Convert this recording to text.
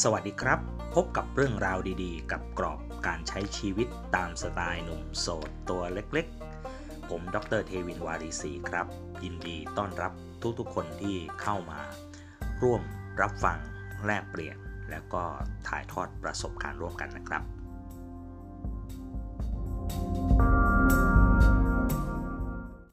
สวัสดีครับ พบกับเรื่องราวดีๆ กับกรอบการใช้ชีวิตตามสไตล์หนุ่มโสดตัวเล็กๆ ผมดรเทวินวารีศรีครับ ยินดีต้อนรับทุกๆคนที่เข้ามา ร่วมรับฟังแลกเปลี่ยน แล้วก็ถ่ายทอดประสบการณ์ร่วมกันนะครับ